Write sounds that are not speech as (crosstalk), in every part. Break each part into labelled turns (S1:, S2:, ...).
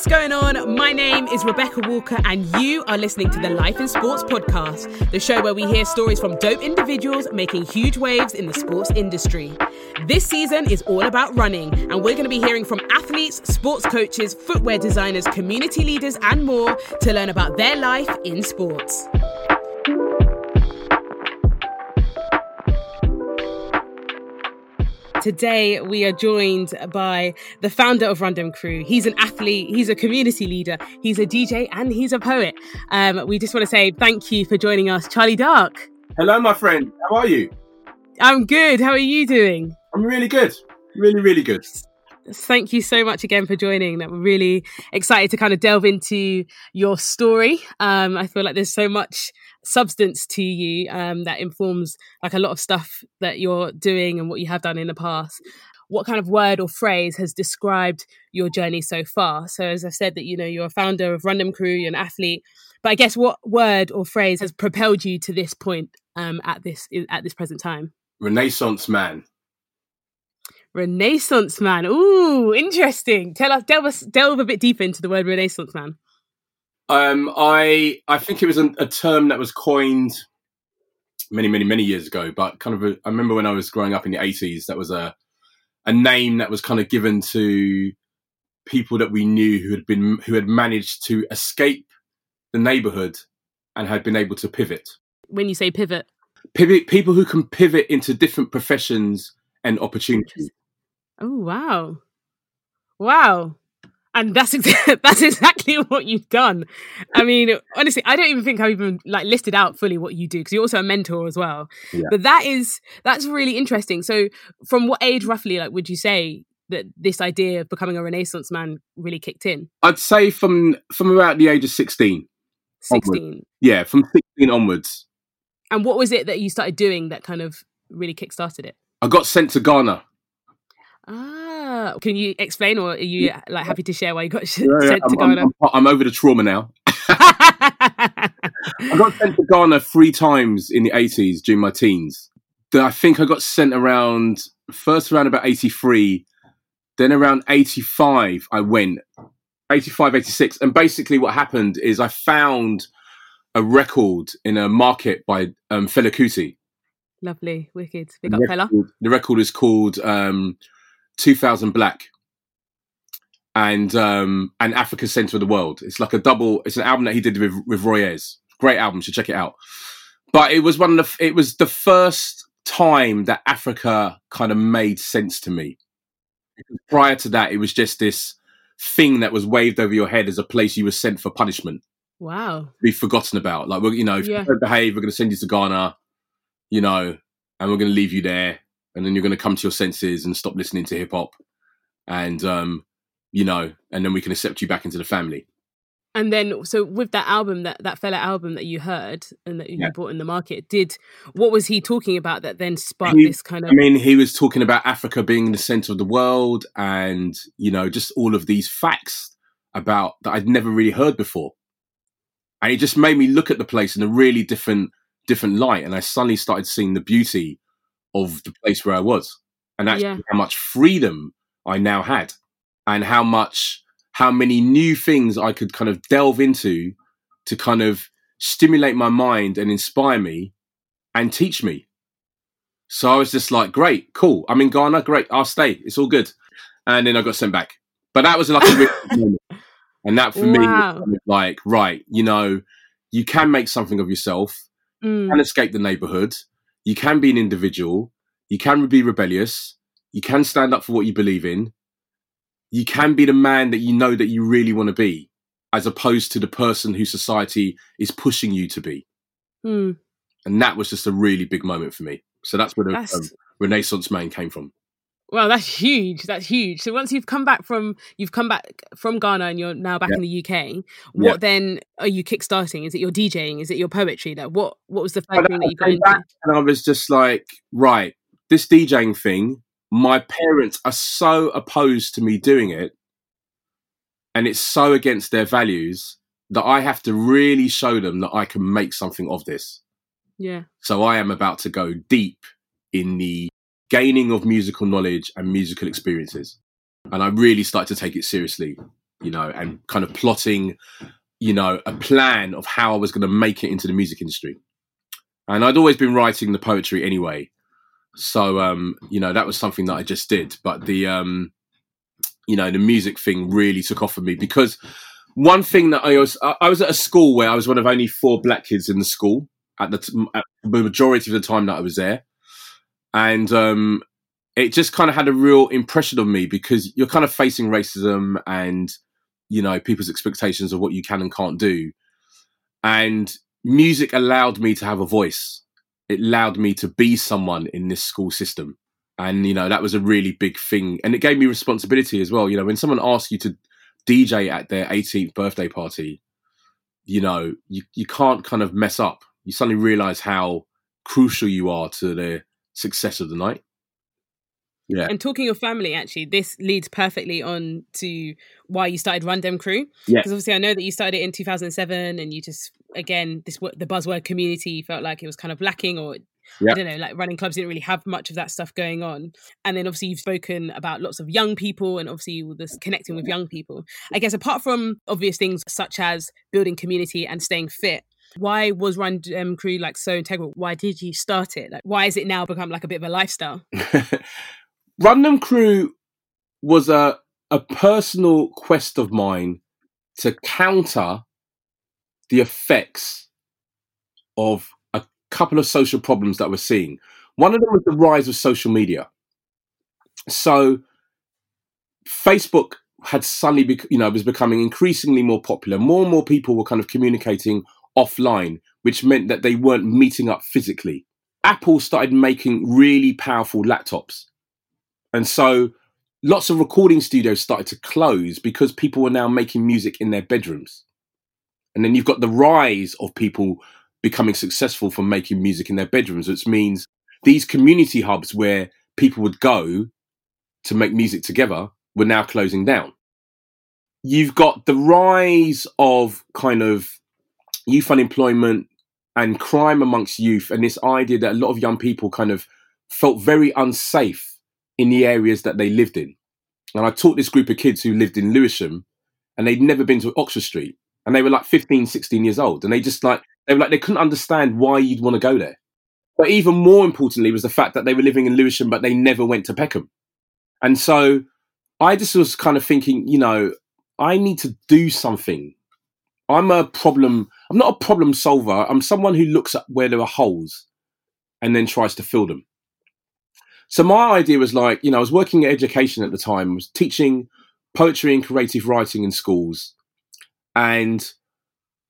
S1: what's going on? My name is Rebecca Walker, and you are listening to the Life in Sports podcast, the show where we hear stories from dope individuals making huge waves in the sports industry. This season is all about running, and we're going to be hearing from athletes, sports coaches, footwear designers, community leaders, and more to learn about their life in sports. Today, we are joined by the founder of Run Dem Crew. He's an athlete, he's a community leader, he's a DJ, and he's a poet. Um, we just want to say thank you for joining us, Charlie Dark.
S2: Hello, my friend. How are you?
S1: I'm good. How are you doing?
S2: I'm really good. Really, really good.
S1: Thank you so much again for joining. That we're really excited to kind of delve into your story. Um, I feel like there's so much substance to you um, that informs like a lot of stuff that you're doing and what you have done in the past what kind of word or phrase has described your journey so far so as i've said that you know you're a founder of Run Dem Crew you're an athlete but i guess what word or phrase has propelled you to this point um, at this at this present time
S2: renaissance man
S1: renaissance man ooh interesting tell us delve us delve a bit deeper into the word renaissance man
S2: um, I I think it was a, a, term that was coined many many many years ago, but kind of a, I remember when I was growing up in the eighties, that was a a name that was kind of given to people that we knew who had been who had managed to escape the neighborhood and had been able to pivot.
S1: When you say pivot,
S2: pivot people who can pivot into different professions and opportunities.
S1: Oh wow, wow! and that's ex- (laughs) that's exactly what you've done. I mean, honestly, I don't even think I've even like listed out fully what you do because you're also a mentor as well. Yeah. But that is that's really interesting. So, from what age roughly, like, would you say that this idea of becoming a Renaissance man really kicked in?
S2: I'd say from from about the age of sixteen.
S1: Sixteen.
S2: Yeah, from sixteen onwards.
S1: And what was it that you started doing that kind of really kick-started it?
S2: I got sent to Ghana.
S1: Ah can you explain, or are you like happy to share why you got (laughs) sent yeah, to
S2: I'm,
S1: Ghana?
S2: I'm, I'm, over the trauma now. (laughs) I got sent to Ghana three times in the 80s during my teens. I think I got sent around first around about 83, then around 85 I went. 85, 86. And basically what happened is I found a record in a market by um, Fela Kuti.
S1: Lovely, wicked. Big up, Fela.
S2: The record is called um, 2000 Black and um and Africa Center of the World. It's like a double. It's an album that he did with with Roy Ayers. Great album. Should check it out. But it was one of the. It was the first time that Africa kind of made sense to me. Prior to that, it was just this thing that was waved over your head as a place you were sent for punishment.
S1: Wow.
S2: Be forgotten about. Like we're you know if yeah. you don't behave, we're going to send you to Ghana. You know, and we're going to leave you there and then you're going to come to your senses and stop listening to hip hop, and um, you know, and then we can accept you back into the family.
S1: And then, so with that album, that that Fela album that you heard and that you yeah. bought in the market, did what was he talking about that then sparked
S2: he,
S1: this kind of?
S2: I mean, he was talking about Africa being the center of the world, and you know, just all of these facts about that I'd never really heard before, and it just made me look at the place in a really different different light, and I suddenly started seeing the beauty of the place where I was, and actually yeah. how much freedom I now had, and how much, how many new things I could kind of delve into to kind of stimulate my mind and inspire me and teach me. So I was just like, great, cool. I'm in Ghana, great. I'll stay. It's all good. And then I got sent back. But that was like a moment. And that for wow. me, like, right, you know, you can make something of yourself, mm. and escape the neighborhood, you can be an individual. You can be rebellious. You can stand up for what you believe in. You can be the man that you know that you really want to be, as opposed to the person who society is pushing you to be.
S1: Hmm.
S2: And that was just a really big moment for me. So that's where the that's... Um, Renaissance man came from.
S1: Well, that's huge. That's huge. So once you've come back from you've come back from Ghana and you're now back yeah. in the UK, what yeah. then are you kickstarting? Is it your DJing? Is it your poetry? Like what what was the first thing that you got into?
S2: And I was just like, right, this DJing thing, my parents are so opposed to me doing it, and it's so against their values that I have to really show them that I can make something of this.
S1: Yeah.
S2: So I am about to go deep in the gaining of musical knowledge and musical experiences. And I really started to take it seriously you know, and kind of plotting, you know, a plan of how I was going to make it into the music industry. And I'd always been writing the poetry anyway. So, um, you know, that was something that I just did. But the, um, you know, the music thing really took off for me because one thing that I was, I was at a school where I was one of only four black kids in the school at the, t- at the majority of the time that I was there. And, um, it just kind of had a real impression on me because you're kind of facing racism and you know people's expectations of what you can and can't do. And music allowed me to have a voice. It allowed me to be someone in this school system. And you know that was a really big thing. And it gave me responsibility as well. You know when someone asks you to dj at their 18th birthday party you know you, you can't kind of mess up. You suddenly realize how crucial you are to the success of the night
S1: yeah. And talking of family, actually, this leads perfectly on to why you started Run Dem Crew. Yeah. Because obviously, I know that you started it in 2007, and you just again this the buzzword community felt like it was kind of lacking, or I don't know, like running clubs didn't really have much of that stuff going on. And then obviously you've spoken about lots of young people, and obviously all this connecting with young people. I guess apart from obvious things such as building community and staying fit, why was Run Dem um, Crew like so integral? Why did you start it? Like, why is it now become like a bit of a lifestyle? (laughs)
S2: Run Dem Crew was a a personal quest of mine to counter the effects of a couple of social problems that we're seeing. One of them was the rise of social media. So Facebook had suddenly, bec- you know, was becoming increasingly more popular. More and more people were kind of communicating offline, which meant that they weren't meeting up physically. Apple started making really powerful laptops and so lots of recording studios started to close because people were now making music in their bedrooms. And then you've got the rise of people becoming successful from making music in their bedrooms, which means these community hubs where people would go to make music together were now closing down. You've got the rise of kind of youth unemployment and crime amongst youth, and this idea that a lot of young people kind of felt very unsafe in the areas that they lived in. And I taught this group of kids who lived in Lewisham and they'd never been to Oxford Street. And they were like 15, 16 years old. And they just like, they were like, they couldn't understand why you'd want to go there. But even more importantly was the fact that they were living in Lewisham, but they never went to Peckham. And so I just was kind of thinking, you know, I need to do something. I'm a problem, I'm not a problem solver. I'm someone who looks at where there are holes and then tries to fill them. So my idea was like, you know, I was working at education at the time, was teaching poetry and creative writing in schools. And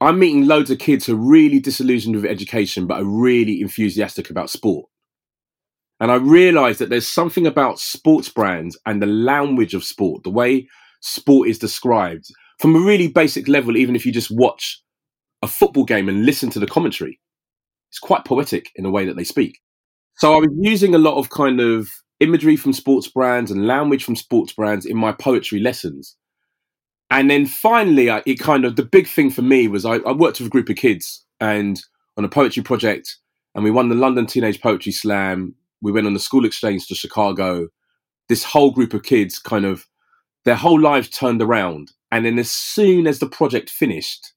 S2: I'm meeting loads of kids who are really disillusioned with education, but are really enthusiastic about sport. And I realized that there's something about sports brands and the language of sport, the way sport is described from a really basic level, even if you just watch a football game and listen to the commentary. It's quite poetic in the way that they speak. So I was using a lot of kind of imagery from sports brands and language from sports brands in my poetry lessons. And then finally, I, it kind of the big thing for me was I, I worked with a group of kids and on a poetry project, and we won the London Teenage Poetry Slam. We went on the school exchange to Chicago. This whole group of kids kind of their whole lives turned around. And then as soon as the project finished,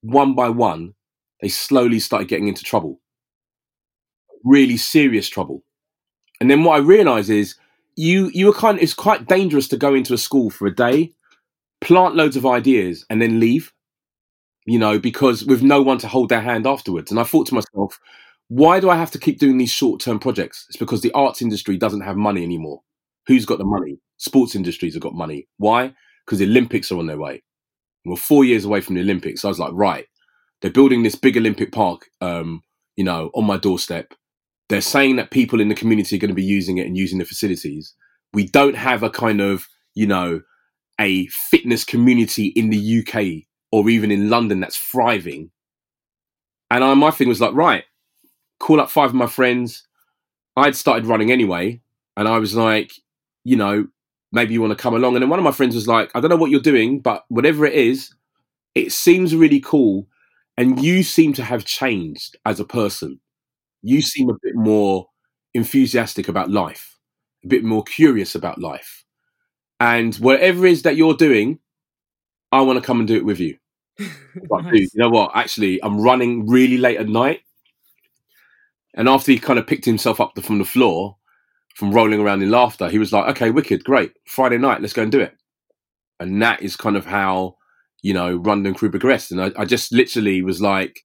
S2: one by one, they slowly started getting into trouble really serious trouble. And then what I realize is you you were kind of, it's quite dangerous to go into a school for a day, plant loads of ideas, and then leave. You know, because with no one to hold their hand afterwards. And I thought to myself, why do I have to keep doing these short term projects? It's because the arts industry doesn't have money anymore. Who's got the money? Sports industries have got money. Why? Because the Olympics are on their way. We're four years away from the Olympics. So I was like, right, they're building this big Olympic park, um, you know, on my doorstep. They're saying that people in the community are going to be using it and using the facilities. We don't have a kind of, you know, a fitness community in the UK or even in London that's thriving. And I, my thing was like, right, call up five of my friends. I'd started running anyway. And I was like, you know, maybe you want to come along. And then one of my friends was like, I don't know what you're doing, but whatever it is, it seems really cool. And you seem to have changed as a person you seem a bit more enthusiastic about life, a bit more curious about life. And whatever it is that you're doing, I want to come and do it with you. (laughs) But
S1: Nice.
S2: dude, you know what? Actually, I'm running really late at night. And after he kind of picked himself up from the floor from rolling around in laughter, he was like, okay, wicked, great. Friday night, let's go and do it. And that is kind of how, you know, Run Dem Crew progressed. And I, I just literally was like,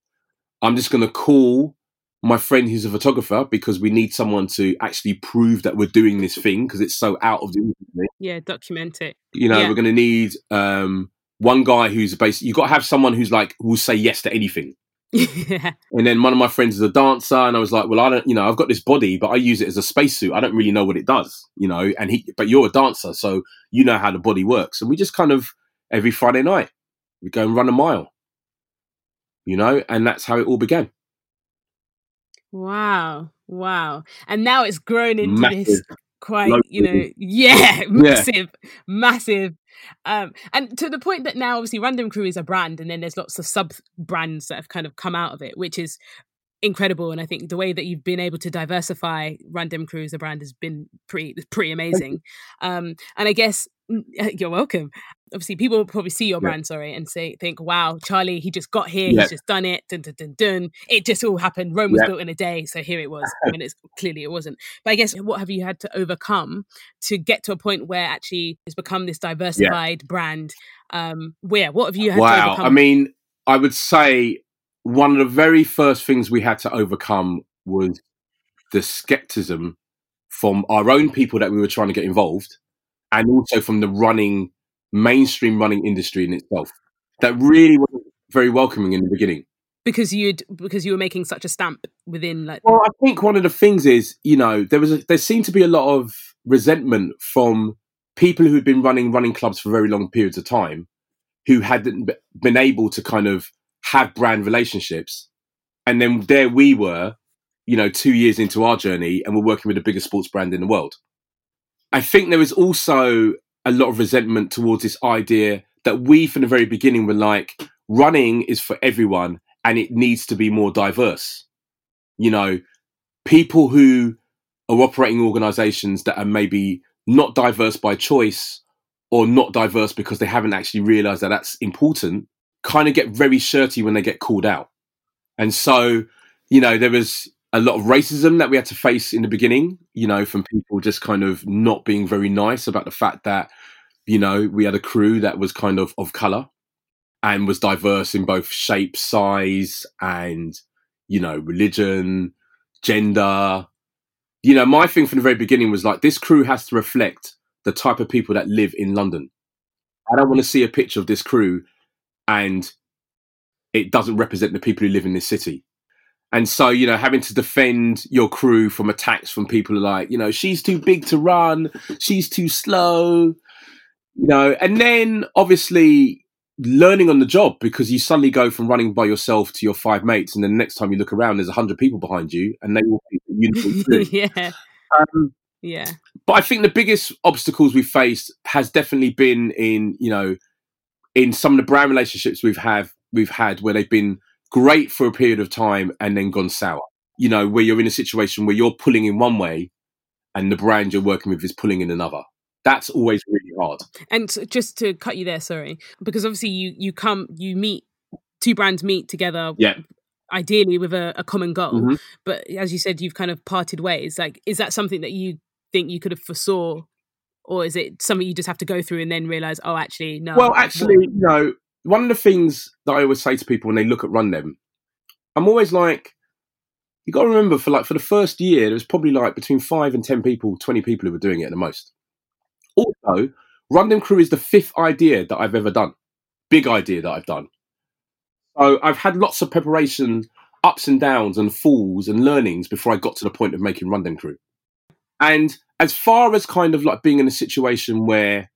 S2: I'm just going to call my friend who's a photographer because we need someone to actually prove that we're doing this thing because it's so out of the ordinary
S1: Yeah, document it.
S2: you know
S1: Yeah.
S2: we're going to need um one guy who's basically you've got to have someone who's like will say yes to anything
S1: yeah. (laughs)
S2: and then one of my friends is a dancer and i was like well i don't you know i've got this body but i use it as a spacesuit i don't really know what it does you know and he but you're a dancer so you know how the body works and we just kind of every friday night we go and run a mile you know and that's how it all began
S1: Wow. Wow. And now it's grown into
S2: Massive.
S1: this quite, you know, (laughs) yeah, massive, massive. Um, and to the point that now obviously Run Dem Crew is a brand and then there's lots of sub brands that have kind of come out of it, which is incredible. And I think the way that you've been able to diversify Run Dem Crew as a brand has been pretty pretty amazing. (laughs) Um, and I guess mm, (laughs) you're welcome. Obviously, people will probably see your
S2: Yeah.
S1: brand, sorry, and say, think, "Wow, Charlie, he just got here.
S2: Yeah.
S1: He's just done it. Dun, dun, dun, dun. It just all happened. Rome was
S2: Yeah.
S1: built in a day, so here it was. (laughs) I mean, it's clearly it wasn't. But I guess what have you had to overcome to get to a point where actually it's become this diversified brand? Um, where what have you had to
S2: wow
S1: overcome?
S2: i mean i would say one of the very first things we had to overcome was the skepticism from our own people that we were trying to get involved and also from the running mainstream running industry in itself. That really wasn't very welcoming in the beginning.
S1: Because you'd because you were making such a stamp within like
S2: well i think one of the things is you know there was a, there seemed to be a lot of resentment from people who'd been running running clubs for very long periods of time who hadn't been able to kind of have brand relationships. And then there we were you know 2 years into our journey and we're working with the biggest sports brand in the world. I think there was also a lot of resentment towards this idea that we from the very beginning were like running is for everyone and it needs to be more diverse. You know people who are operating organizations that are maybe not diverse by choice or not diverse because they haven't actually realized that that's important kind of get very shirty when they get called out. And so you know there was a lot of racism that we had to face in the beginning you know from people just kind of not being very nice about the fact that you know we had a crew that was kind of of color and was diverse in both shape size and you know religion gender. You know my thing from the very beginning was like this crew has to reflect the type of people that live in london. I don't want to see a picture of this crew and it doesn't represent the people who live in this city and so you know having to defend your crew from attacks from people like you know she's too big to run. She's too slow you know? And then obviously learning on the job because you suddenly go from running by yourself to your five mates and then the next time you look around there's a 100 people behind you and they all think that you know what you're doing. (laughs)
S1: yeah.
S2: Um,
S1: yeah.
S2: but I think the biggest obstacles we've faced has definitely been in you know in some of the brand relationships we've have we've had where they've been great for a period of time and then gone sour. You know, where you're in a situation where you're pulling in one way and the brand you're working with is pulling in another. That's always really hard.
S1: and just to cut you there sorry because obviously you you come you meet two brands meet together
S2: Yeah.
S1: ideally with a, a common goal
S2: Mhm.
S1: but as you said you've kind of parted ways like is that something that you think you could have foresaw or is it something you just have to go through and then realize oh actually no
S2: Well, actually, you know, one of the things that I always say to people when they look at Run Dem, I'm always like, you got to remember for like for the first year, there was probably like between five and ten people, twenty people who were doing it at the most. Also, Run Dem Crew is the fifth idea that I've ever done, big idea that I've done. So I've had lots of preparation, ups and downs, and falls and learnings before I got to the point of making Run Dem Crew. And as far as kind of like being in a situation where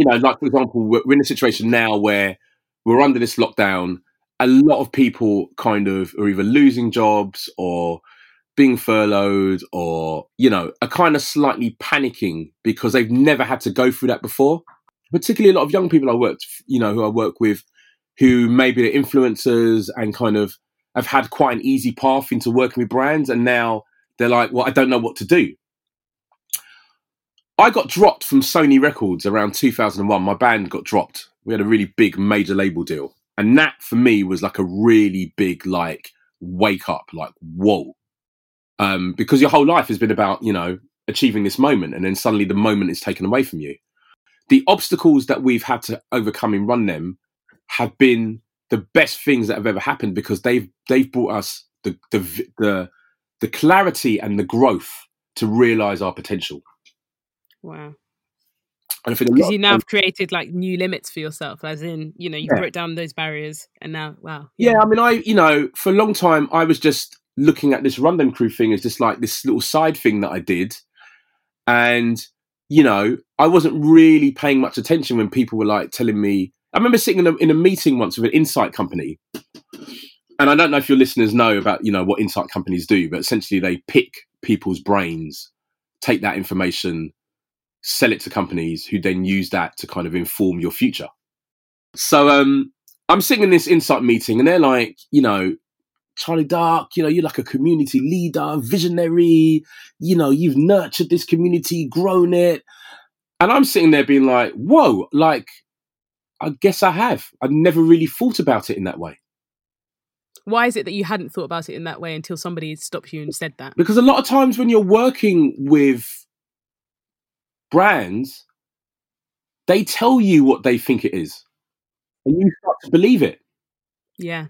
S2: you know, like for example, we're, we're in a situation now where we're under this lockdown. A lot of people kind of are either losing jobs or being furloughed or, you know, are kind of slightly panicking because they've never had to go through that before. Particularly a lot of young people I worked, you know, who I work with who maybe are influencers and kind of have had quite an easy path into working with brands. And now they're like, well, I don't know what to do. I got dropped from Sony Records around 2001. My band got dropped We had a really big major label deal. And that for me was like a really big, like, wake up, like, whoa. Um, because your whole life has been about, you know, achieving this moment. And then suddenly the moment is taken away from you. The obstacles that we've had to overcome in Run Dem have been the best things that have ever happened because they've they've brought us the the the, the clarity and the growth to realize our potential.
S1: Wow.
S2: And I think
S1: Because you now have created like new limits for yourself, as in, you know, you've
S2: Yeah.
S1: broke down those barriers and now, wow.
S2: Yeah, I mean, I you know, for a long time, I was just looking at this Dem Crew thing as just like this little side thing that I did, and you know, I wasn't really paying much attention when people were like telling me. I remember sitting in a, in a meeting once with an insight company, and I don't know if your listeners know about you know what insight companies do, but essentially they pick people's brains, take that information, sell it to companies who then use that to kind of inform your future. So um, I'm sitting in this insight meeting, and they're like, you know, Charlie Dark, you know, you're like a community leader, visionary, you know, you've nurtured this community, grown it. And I'm sitting there being like, whoa, like, I guess I have. I'd never really thought about it in that way.
S1: Why is it that you hadn't thought about it in that way until somebody stopped you and said that?
S2: Because a lot of times when you're working with brands, they tell you what they think it is. And you start to believe it.
S1: Yeah.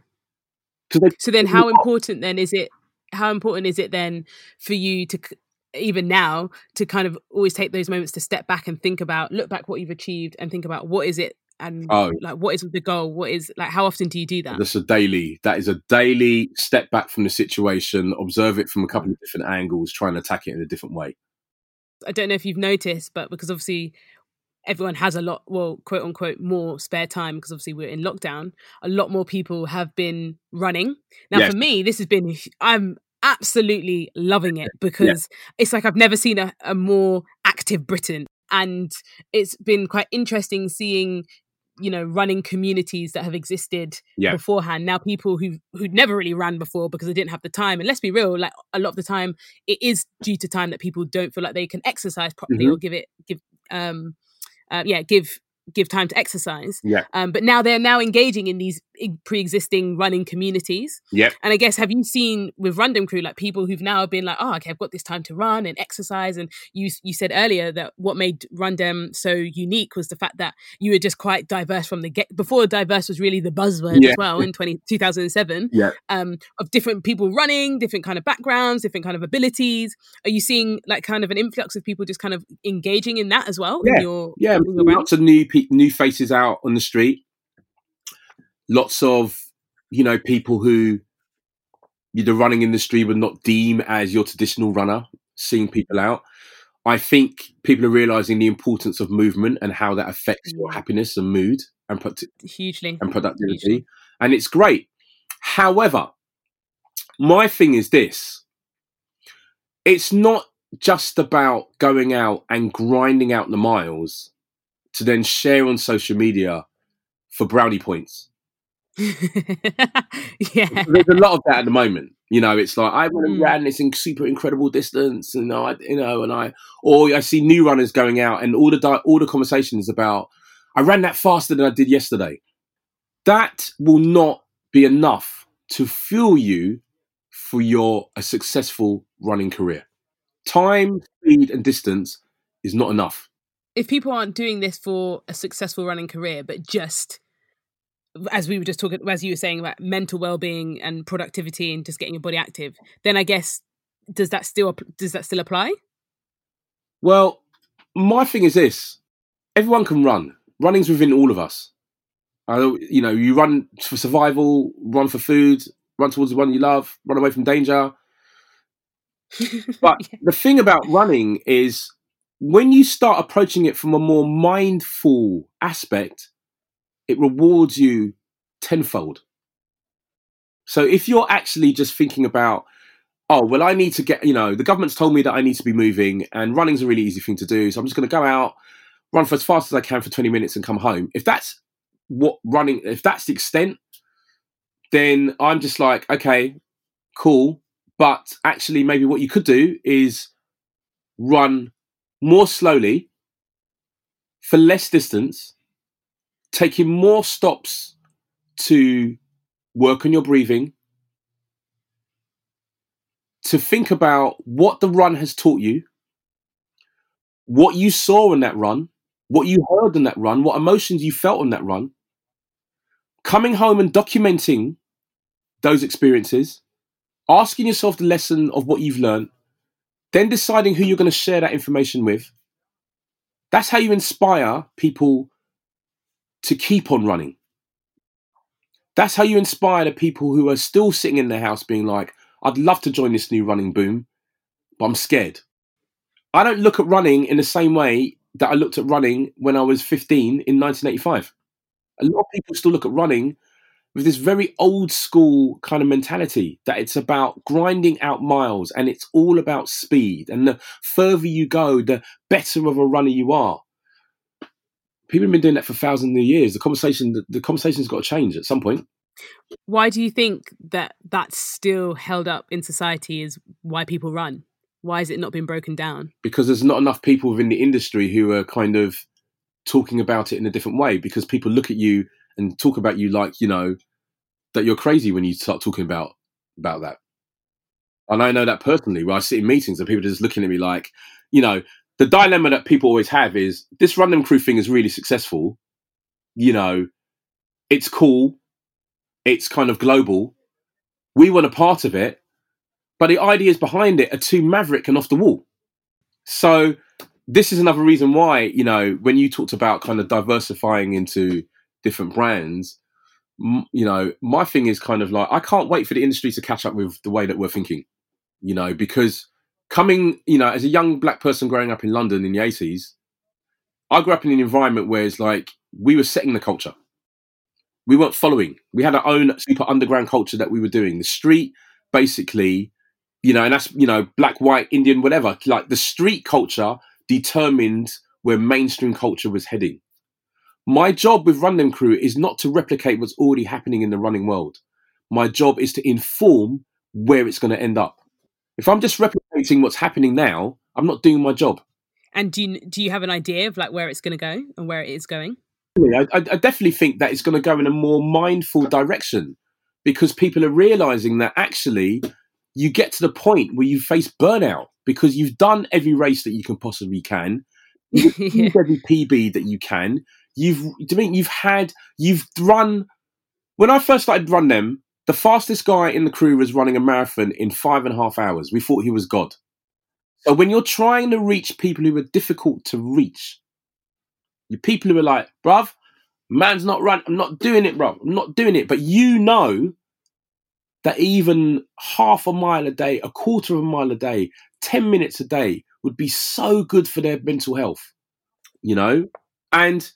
S1: So then, how important then is it? How important is it then for you to even now to kind of always take those moments to step back and think about, look back what you've achieved, and think about what is it and
S2: Oh.
S1: like what is the goal? What is like? How often do you do that?
S2: That's a daily. That is a daily step back from the situation, observe it from a couple mm. of different angles, try and attack it in a different way.
S1: I don't know if you've noticed, but because obviously everyone has a lot, well, quote unquote, more spare time because obviously we're in lockdown. A lot more people have been running. Now,
S2: Yes.
S1: for me, this has been, I'm absolutely loving it because it's like I've never seen a, a more active Britain. And it's been quite interesting seeing, you know, running communities that have existed
S2: Yeah.
S1: beforehand. Now, people who who'd never really ran before because they didn't have the time. And let's be real, like a lot of the time, it is due to time that people don't feel like they can exercise properly
S2: Mhm.
S1: or give it give um uh, yeah give give time to exercise
S2: Yeah.
S1: um but now they're now engaging in these pre-existing running communities
S2: Yeah.
S1: and i guess have you seen with Run Dem Crew like people who've now been like oh okay i've got this time to run and exercise and you you said earlier that what made Run Dem so unique was the fact that you were just quite diverse from the get before diverse was really the buzzword
S2: Yeah.
S1: as well in 20, 2007
S2: Yeah.
S1: um, of different people running, different kind of backgrounds, different kind of abilities. Are you seeing like kind of an influx of people just kind of engaging in that as well?
S2: Yeah.
S1: In your,
S2: Yeah,
S1: in your brand?
S2: lots of new pe- new faces out on the street. Lots of you know people who the running industry would not deem as your traditional runner. Seeing people out, I think people are realizing the importance of movement and how that affects your happiness and mood and put
S1: Hugely.
S2: and productivity,
S1: Hugely.
S2: and it's great. However, my thing is this: it's not just about going out and grinding out the miles to then share on social media for brownie points. (laughs)
S1: yeah.
S2: There's a lot of that at the moment. You know, it's like I
S1: Mm.
S2: ran this in super incredible distance, and I, you know, and I, or I see new runners going out, and all the di- all the conversations about I ran that faster than I did yesterday. That will not be enough to fuel you for your a successful running career. Time, speed, and distance is not enough.
S1: If people aren't doing this for a successful running career, but just as we were just talking, as you were saying about mental well-being and productivity and just getting your body active, then I guess does that still does that still apply?
S2: Well, my thing is this: everyone can run. Running's within all of us. I, you know, you run for survival, run for food, run towards the one you love, run away from danger. (laughs) But the thing about running is when you start approaching it from a more mindful aspect, it rewards you tenfold. So if you're actually just thinking about, oh, well, I need to get, you know, the government's told me that I need to be moving and running's a really easy thing to do. So I'm just going to go out, run for as fast as I can for 20 minutes and come home. If that's what running, if that's the extent, then I'm just like, okay, cool. But actually, maybe what you could do is run more slowly for less distance taking more stops to work on your breathing, to think about what the run has taught you, what you saw in that run, what you heard in that run, what emotions you felt on that run, coming home and documenting those experiences, asking yourself the lesson of what you've learned, then deciding who you're going to share that information with. That's how you inspire people to keep on running. That's how you inspire the people who are still sitting in their house being like, I'd love to join this new running boom, but I'm scared. I don't look at running in the same way that I looked at running when I was 15 in 1985. A lot of people still look at running with this very old school kind of mentality that it's about grinding out miles and it's all about speed. And the further you go, the better of a runner you are. People have been doing that for thousands of years. The conversation, the, the conversation's got to change at some point.
S1: Why do you think that that's still held up in society? Is why people run? Why has it not been broken down?
S2: Because there's not enough people within the industry who are kind of talking about it in a different way. Because people look at you and talk about you like you know that you're crazy when you start talking about about that. And I know that personally, where I sit in meetings and people are just looking at me like, you know, the dilemma that people always have is this Dem Crew thing is really successful. You know, it's cool, it's kind of global. We want a part of it, but the ideas behind it are too maverick and off the wall. So this is another reason why, you know, when you talked about kind of diversifying into different brands, you know, my thing is kind of like I can't wait for the industry to catch up with the way that we're thinking, you know, because coming, you know, as a young black person growing up in London in the 80s, I grew up in an environment where it's like we were setting the culture. We weren't following. We had our own super underground culture that we were doing. The street, basically, you know, and that's, you know, black, white, Indian, whatever. Like the street culture determined where mainstream culture was heading. My job with Run Dem Crew is not to replicate what's already happening in the running world. My job is to inform where it's going to end up. If I'm just replicating what's happening now, I'm not doing my job.
S1: And do you, do you have an idea of like where it's going to go and where it is going?
S2: I, I definitely think that it's going to go in a more mindful direction because people are realizing that actually you get to the point where you face burnout because you've done every race that you can possibly can, (laughs) you've yeah. every PB that you can, You've, I mean, you've had, you've run. When I first started Run Dem, the fastest guy in the crew was running a marathon in five and a half hours. We thought he was God. So when you're trying to reach people who are difficult to reach, you people who are like, bruv, man's not run. I'm not doing it, bro. I'm not doing it. But you know that even half a mile a day, a quarter of a mile a day, 10 minutes a day would be so good for their mental health, you know? And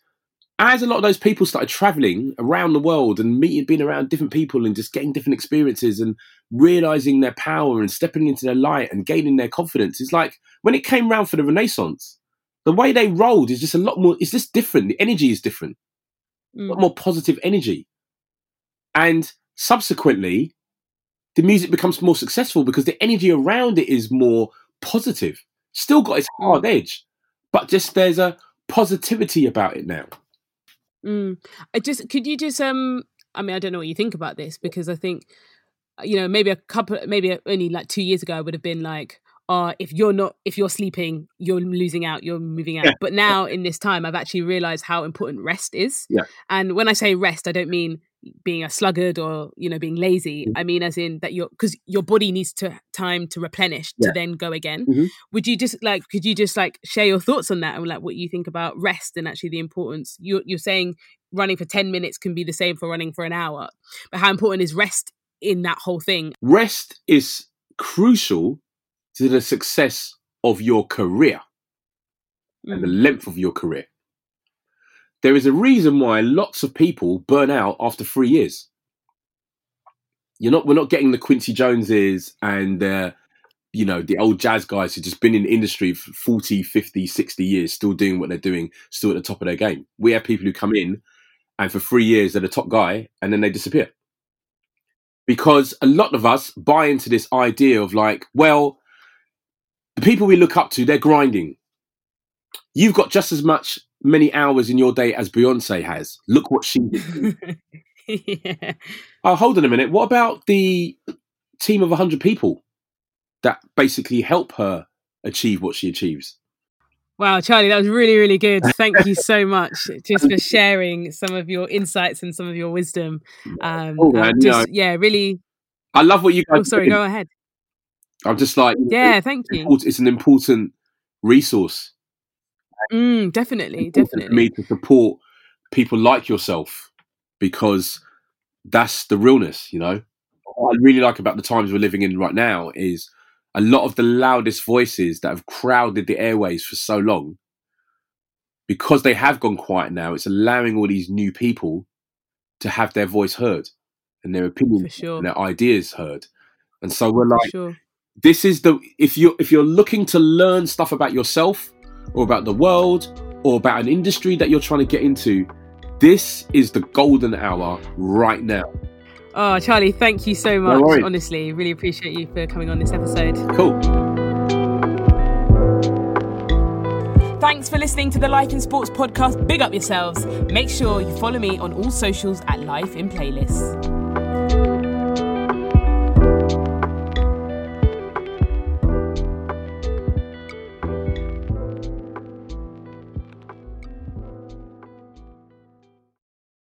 S2: as a lot of those people started traveling around the world and meeting, being around different people and just getting different experiences and realizing their power and stepping into their light and gaining their confidence, it's like when it came around for the Renaissance, the way they rolled is just a lot more, it's just different. The energy is different, mm. a lot mm. more positive energy. And subsequently, the music becomes more successful because the energy around it is more positive. Still got its hard mm. edge, but just there's a positivity about it now.
S1: Mm. I just could you just um I mean I don't know what you think about this because I think uh, you know maybe a couple maybe only like 2 years ago I would have been like uh if you're not if you're sleeping you're losing out you're moving out yeah. but now in this time I've actually realized how important rest is
S2: yeah
S1: and when I say rest I don't mean being a sluggard or you know being lazy mm-hmm. i mean as in that your because your body needs to time to replenish yeah. to then go again mm-hmm. would you just like could you just like share your thoughts on that and like what you think about rest and actually the importance you're, you're saying running for 10 minutes can be the same for running for an hour but how important is rest in that whole thing
S2: rest is crucial to the success of your career mm. and the mm. length of your career there is a reason why lots of people burn out after three years. You're not. We're not getting the Quincy Joneses and uh, you know the old jazz guys who've just been in the industry for 40, 50, 60 years, still doing what they're doing, still at the top of their game. We have people who come in and for three years they're the top guy and then they disappear. Because a lot of us buy into this idea of like, well, the people we look up to, they're grinding. You've got just as much many hours in your day as Beyonce has. Look what she did. (laughs) yeah. Oh, hold on a minute. What about the team of 100 people that basically help her achieve what she achieves?
S1: Wow, Charlie, that was really, really good. (laughs) Thank you so much just for sharing some of your insights and some of your wisdom. Um, oh, man, just, yeah, really.
S2: I love what you guys.
S1: Oh, sorry, go ahead.
S2: I'm just like,
S1: yeah, thank you.
S2: It's an important resource.
S1: Mm, definitely, definitely.
S2: Me to support people like yourself because that's the realness, you know. What I really like about the times we're living in right now is a lot of the loudest voices that have crowded the airways for so long, because they have gone quiet now, it's allowing all these new people to have their voice heard and their opinions
S1: sure.
S2: and their ideas heard. And so we're like,
S1: sure.
S2: this is the if you if you're looking to learn stuff about yourself or about the world or about an industry that you're trying to get into, this is the golden hour right now.
S1: Oh, Charlie, thank you so much. No honestly, really appreciate you for coming on this episode.
S2: Cool.
S1: Thanks for listening to the Life in Sports podcast. Big up yourselves. Make sure you follow me on all socials at Life in Playlists.